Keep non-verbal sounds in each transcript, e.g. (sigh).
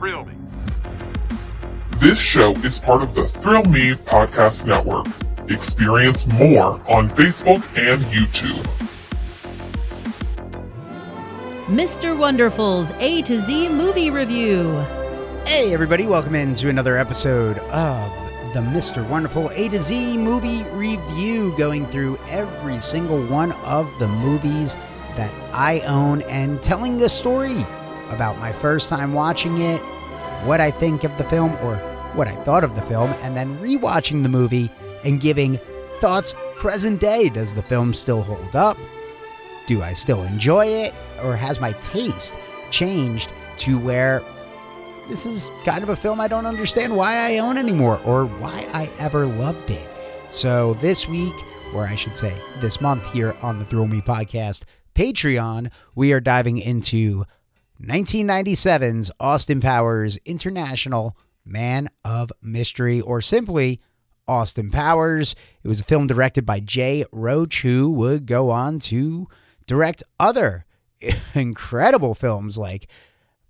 Thrill Me. This show is part of the Thrill Me Podcast Network. Experience more on Facebook and YouTube. Mr. Wonderful's A to Z movie review. Hey, everybody, welcome into another episode of the Mr. Wonderful A to Z movie review, going through every single one of the movies that I own and telling the story about my first time watching it, what I think of the film, or what I thought of the film, and then rewatching the movie and giving thoughts present day. Does the film still hold up? Do I still enjoy it? Or has my taste changed to where this is kind of a film I don't understand why I own anymore or why I ever loved it? So this week, or I should say this month here on the Thrill Me podcast Patreon, we are diving into 1997's Austin Powers International Man of Mystery, or simply Austin Powers. It was a film directed by Jay Roach, who would go on to direct other (laughs) incredible films like,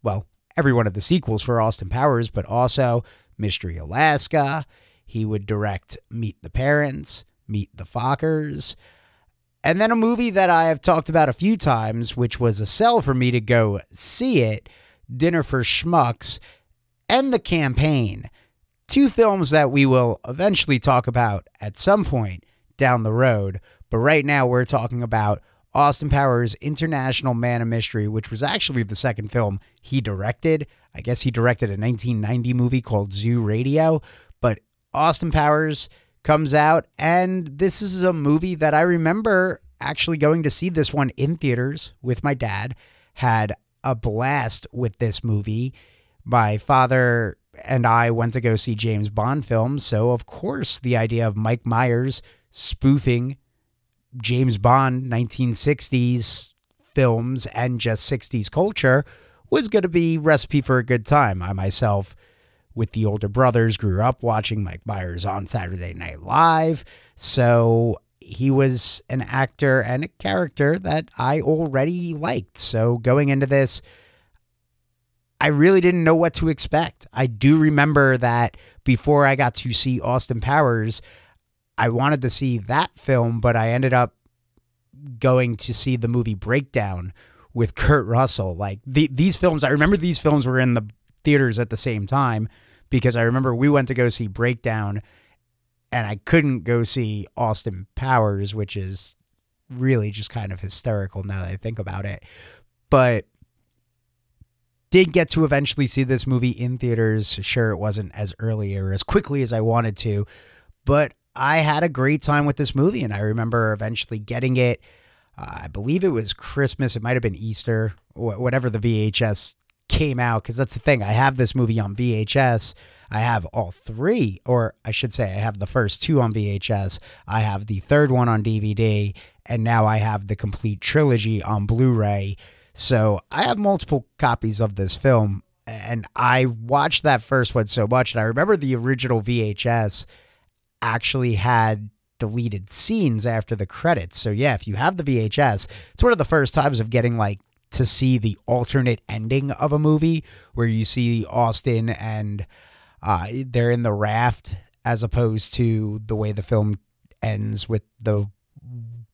well, every one of the sequels for Austin Powers, but also Mystery Alaska. He would direct Meet the Parents, Meet the Fockers, and then a movie that I have talked about a few times, which was a sell for me to go see it Dinner for Schmucks and The Campaign. Two films that we will eventually talk about at some point down the road. But right now, we're talking about Austin Powers' International Man of Mystery, which was actually the second film he directed. I guess he directed a 1990 movie called Zoo Radio. But Austin Powers comes out, and this is a movie that I remember actually going to see this one in theaters with my dad. Had a blast with this movie. My father and I went to go see James Bond films, so of course the idea of Mike Myers spoofing James Bond 1960s films and just 60s culture was going to be recipe for a good time. I myself with the older brothers, grew up watching Mike Myers on Saturday Night Live. So he was an actor and a character that I already liked. So going into this, I really didn't know what to expect. I do remember that before I got to see Austin Powers, I wanted to see that film, but I ended up going to see the movie Breakdown with Kurt Russell. Like the, these films, I remember these films were in the theaters at the same time because I remember we went to go see Breakdown and I couldn't go see Austin Powers, which is really just kind of hysterical now that I think about it. But did get to eventually see this movie in theaters. Sure, it wasn't as early or as quickly as I wanted to, but I had a great time with this movie. And I remember eventually getting it. Uh, I believe it was Christmas. It might have been Easter, whatever the VHS came out because that's the thing. I have this movie on VHS. I have all three, or I should say, I have the first two on VHS. I have the third one on DVD, and now I have the complete trilogy on Blu ray. So I have multiple copies of this film, and I watched that first one so much. And I remember the original VHS actually had deleted scenes after the credits. So yeah, if you have the VHS, it's one of the first times of getting like to see the alternate ending of a movie where you see Austin and uh, they're in the raft as opposed to the way the film ends with the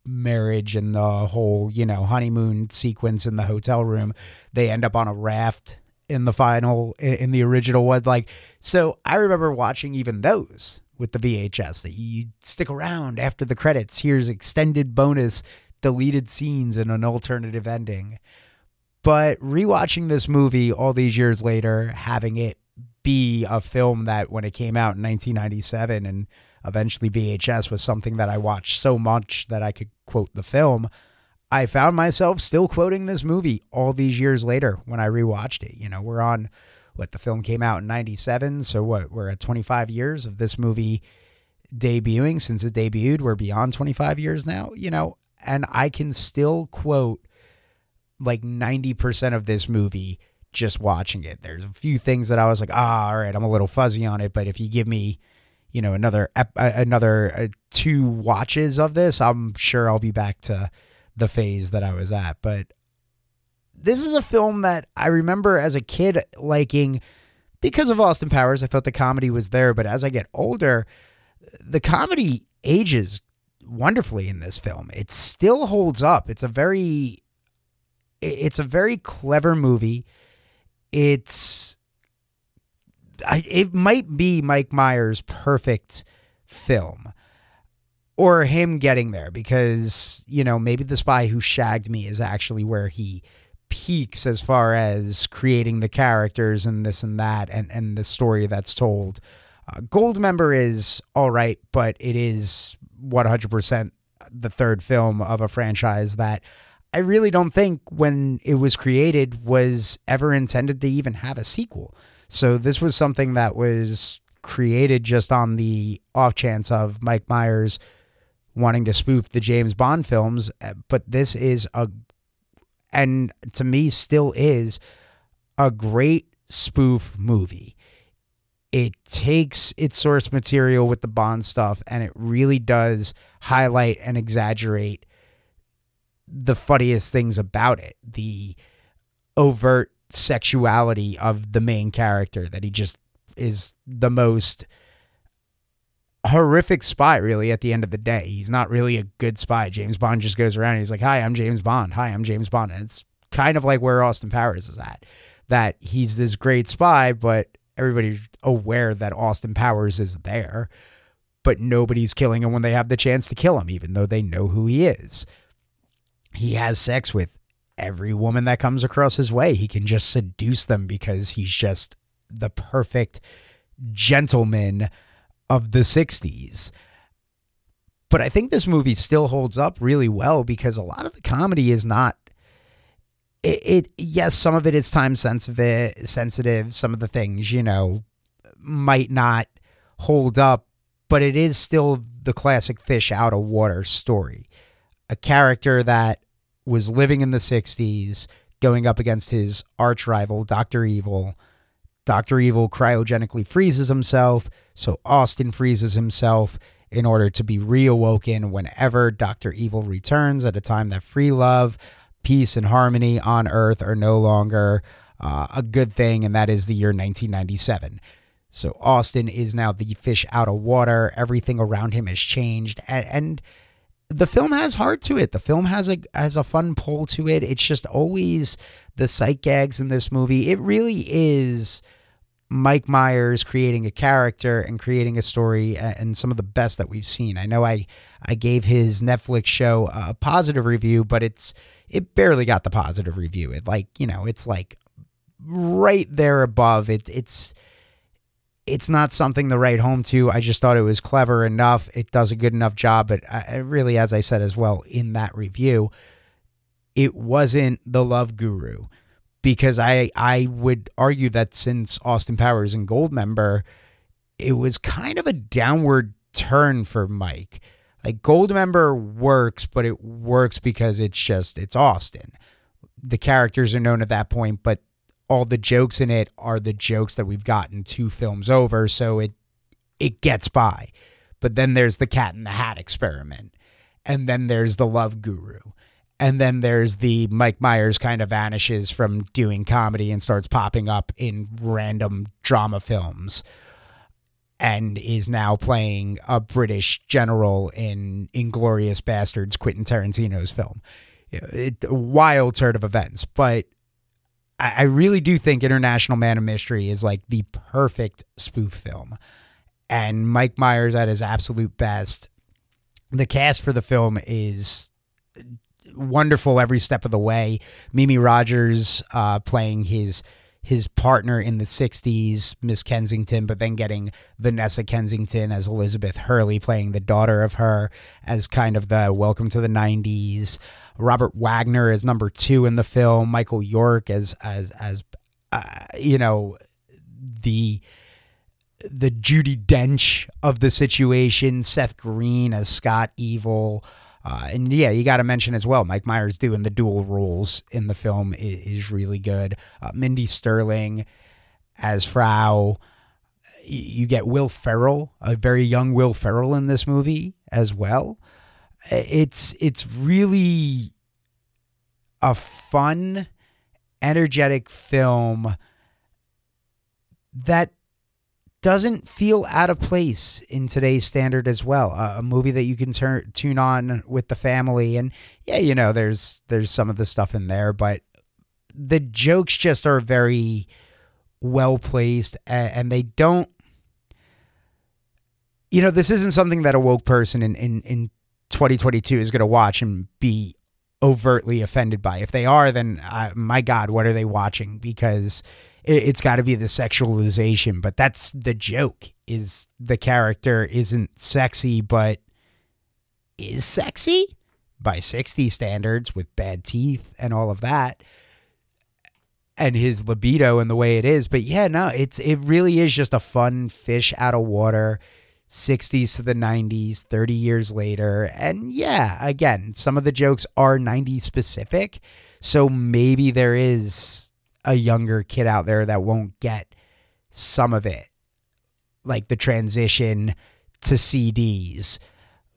marriage and the whole, you know, honeymoon sequence in the hotel room. They end up on a raft in the final, in the original one. Like, so I remember watching even those with the VHS that you stick around after the credits. Here's extended bonus deleted scenes and an alternative ending. But rewatching this movie all these years later, having it be a film that when it came out in 1997 and eventually VHS was something that I watched so much that I could quote the film, I found myself still quoting this movie all these years later when I rewatched it. You know, we're on what the film came out in 97, so what we're at 25 years of this movie debuting since it debuted. We're beyond 25 years now, you know, and I can still quote like 90% of this movie just watching it. There's a few things that I was like, ah, all right, I'm a little fuzzy on it, but if you give me, you know, another another uh, two watches of this, I'm sure I'll be back to the phase that I was at. But this is a film that I remember as a kid liking because of Austin Powers, I thought the comedy was there. But as I get older, the comedy ages wonderfully in this film. It still holds up. It's a very it's a very clever movie. It's I, it might be Mike Myers' perfect film or him getting there because you know maybe the spy who shagged me is actually where he peaks as far as creating the characters and this and that and and the story that's told uh, goldmember is all right but it is 100% the third film of a franchise that I really don't think when it was created was ever intended to even have a sequel. So this was something that was created just on the off chance of Mike Myers wanting to spoof the James Bond films, eh, but this is a and to me still is a great spoof movie. It takes its source material with the Bond stuff and it really does highlight and exaggerate the funniest things about it. The overt sexuality of the main character that he just is the most horrific spy really at the end of the day. He's not really a good spy. James bond just goes around and he's like hi i'm james bond. Hi i'm james bond. And it's kind of like where austin powers is at that he's this great spy but everybody's aware that austin powers is there but nobody's killing him when they have the chance to kill him even though they know who he is he has sex with every woman that comes across his way. He can just seduce them because he's just the perfect gentleman of the 60s. But I think this movie still holds up really well because a lot of the comedy is not it, it yes, some of it is time sensitive sensitive, some of the things, you know, might not hold up, but it is still the classic fish out of water story. A character that was living in the 60s, going up against his arch rival, Dr. Evil. Dr. Evil cryogenically freezes himself, so Austin freezes himself in order to be reawoken whenever Dr. Evil returns at a time that free love, peace, and harmony on Earth are no longer uh, a good thing, and that is the year 1997. So Austin is now the fish out of water. Everything around him has changed, and, and the film has heart to it. The film has a has a fun pull to it. It's just always the sight gags in this movie. It really is Mike Myers creating a character and creating a story uh, and some of the best that we've seen. I know I I gave his Netflix show a positive review, but it's it barely got the positive review. It like, you know, it's like right there above. It it's it's not something to write home to. I just thought it was clever enough. It does a good enough job. But I, really, as I said as well in that review, it wasn't the Love Guru because I I would argue that since Austin Powers and Goldmember, it was kind of a downward turn for Mike. Like Goldmember works, but it works because it's just it's Austin. The characters are known at that point, but all the jokes in it are the jokes that we've gotten two films over, so it it gets by. But then there's the cat in the hat experiment. And then there's the love guru. And then there's the Mike Myers kind of vanishes from doing comedy and starts popping up in random drama films and is now playing a British general in Inglourious Basterds, Quentin Tarantino's film. It, wild turn of events, but I, really do think International Man of Mystery is like the perfect spoof film. And Mike Myers at his absolute best. The cast for the film is wonderful every step of the way. Mimi Rogers uh, playing his his partner in the 60s, Miss Kensington, but then getting Vanessa Kensington as Elizabeth Hurley, playing the daughter of her as kind of the welcome to the 90s. Robert Wagner as number two in the film, Michael York as as as uh, you know the the Judi Dench of the situation, Seth Green as Scott Evil. Uh, and yeah, you got to mention as well, Mike Myers doing the dual roles in the film is, is really good. Uh, Mindy Sterling as Frau. You get Will Ferrell, a very young Will Ferrell in this movie as well it's it's really a fun, energetic film that doesn't feel out of place in today's standard as well. Uh, a movie that you can turn tune on with the family, and yeah, you know, there's there's some of the stuff in there, but the jokes just are very well placed, and, and they don't. You know, this isn't something that a woke person in in, in 2022 is going to watch and be overtly offended by. If they are, then my God, what are they watching? Because it, it's got to be the sexualization. But that's the joke: is the character isn't sexy, but is sexy by 60 standards with bad teeth and all of that and his libido and the way it is but yeah no it's it really is just a fun fish out of water 60s to the 90s, 30 years later. And yeah, again, some of the jokes are 90s specific. So maybe there is a younger kid out there that won't get some of it, like the transition to CDs.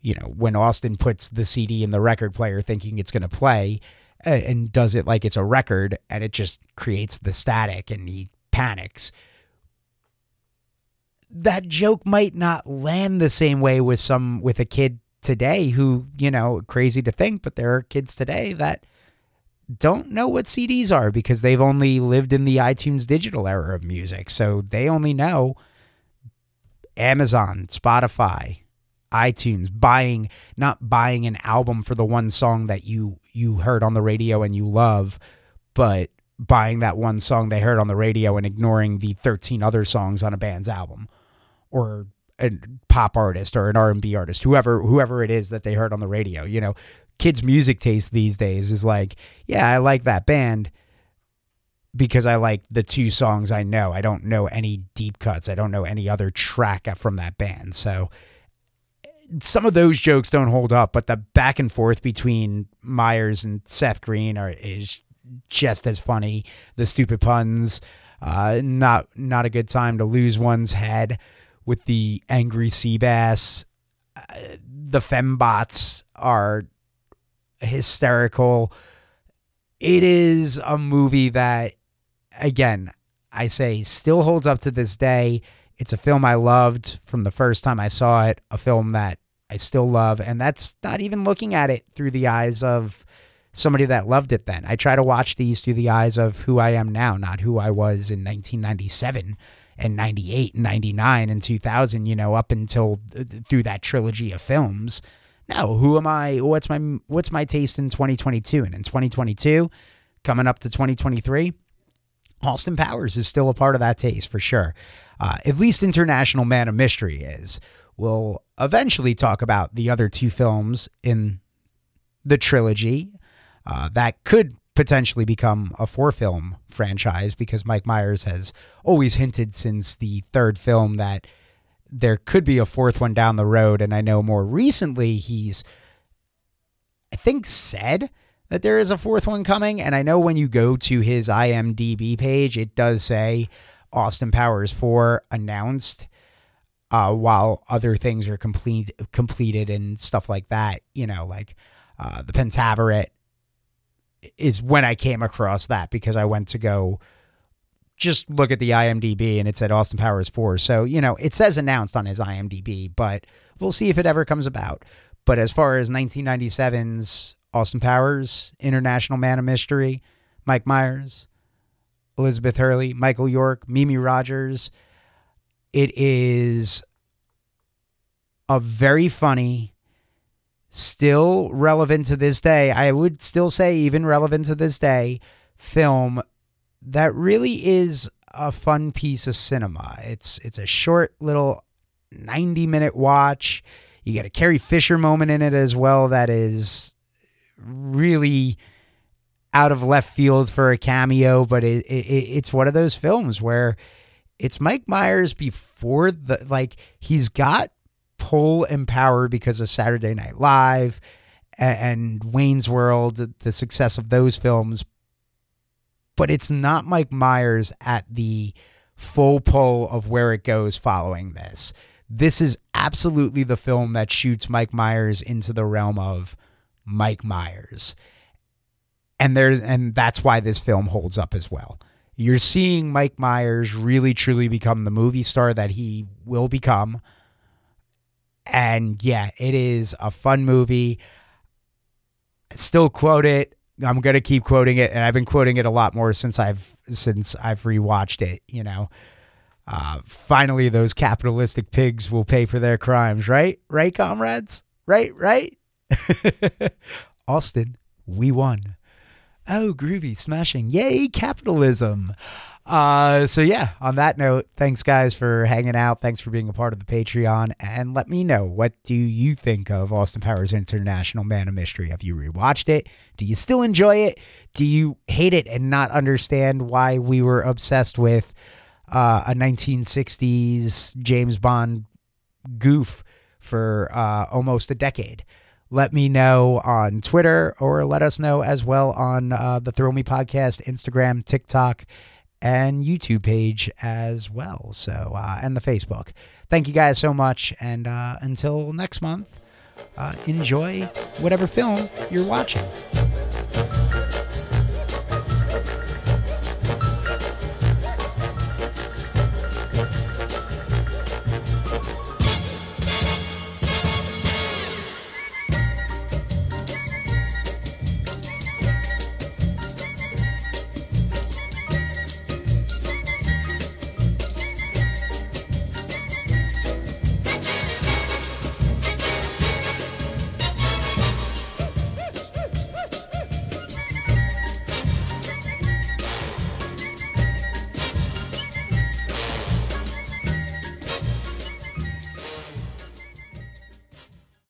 You know, when Austin puts the CD in the record player thinking it's going to play and does it like it's a record and it just creates the static and he panics that joke might not land the same way with some with a kid today who, you know, crazy to think, but there are kids today that don't know what CDs are because they've only lived in the iTunes digital era of music. So they only know Amazon, Spotify, iTunes, buying not buying an album for the one song that you you heard on the radio and you love, but buying that one song they heard on the radio and ignoring the 13 other songs on a band's album or a pop artist or an R&B artist, whoever whoever it is that they heard on the radio. You know, kids' music taste these days is like, yeah, I like that band because I like the two songs I know. I don't know any deep cuts. I don't know any other track from that band. So some of those jokes don't hold up, but the back and forth between Myers and Seth Green are is just as funny. The stupid puns, uh, not not a good time to lose one's head with the angry sea bass. Uh, the fembots are hysterical. It is a movie that, again, I say still holds up to this day. It's a film I loved from the first time I saw it, a film that I still love. And that's not even looking at it through the eyes of somebody that loved it then. I try to watch these through the eyes of who I am now, not who I was in 1997 and 98 and 99 and 2000, you know, up until through that trilogy of films. No, who am I? What's my what's my taste in 2022 and in 2022 coming up to 2023? Austin Powers is still a part of that taste for sure. Uh, at least International Man of Mystery is. We'll eventually talk about the other two films in the trilogy uh, that could potentially become a four film franchise because Mike Myers has always hinted since the third film that there could be a fourth one down the road. And I know more recently he's, I think, said that there is a fourth one coming. And I know when you go to his IMDb page, it does say Austin Powers 4 announced. Uh, while other things are complete completed and stuff like that, you know, like uh, the Pentaverate is when I came across that because I went to go just look at the IMDb and it said Austin Powers 4. So, you know, it says announced on his IMDb, but we'll see if it ever comes about. But as far as 1997's Austin Powers, International Man of Mystery, Mike Myers, Elizabeth Hurley, Michael York, Mimi Rogers, it is a very funny still relevant to this day. I would still say, even relevant to this day, film that really is a fun piece of cinema. It's it's a short little 90 minute watch. You get a Carrie Fisher moment in it as well that is really out of left field for a cameo, but it, it it's one of those films where it's Mike Myers before the like he's got and power because of Saturday Night Live and, Wayne's World, the success of those films. But it's not Mike Myers at the full pull of where it goes following this. This is absolutely the film that shoots Mike Myers into the realm of Mike Myers. And there and that's why this film holds up as well. You're seeing Mike Myers really truly become the movie star that he will become. And yeah, it is a fun movie. I Still quote it. I'm gonna keep quoting it, and I've been quoting it a lot more since I've since I've rewatched it. You know, uh, finally those capitalistic pigs will pay for their crimes, right? Right, comrades? Right, right? (laughs) Austin, we won. Oh, groovy, smashing. Yay, capitalism. Uh, so yeah, on that note, thanks guys for hanging out. Thanks for being a part of the Patreon. And let me know what do you think of Austin Powers International Man of Mystery? Have you rewatched it? Do you still enjoy it? Do you hate it and not understand why we were obsessed with uh, a 1960s James Bond goof for uh, almost a decade? let me know on Twitter or let us know as well on uh, the Thrill Me Podcast, Instagram, TikTok, and YouTube page as well. So, uh, and the Facebook. Thank you guys so much. And uh, until next month, uh, enjoy whatever film you're watching.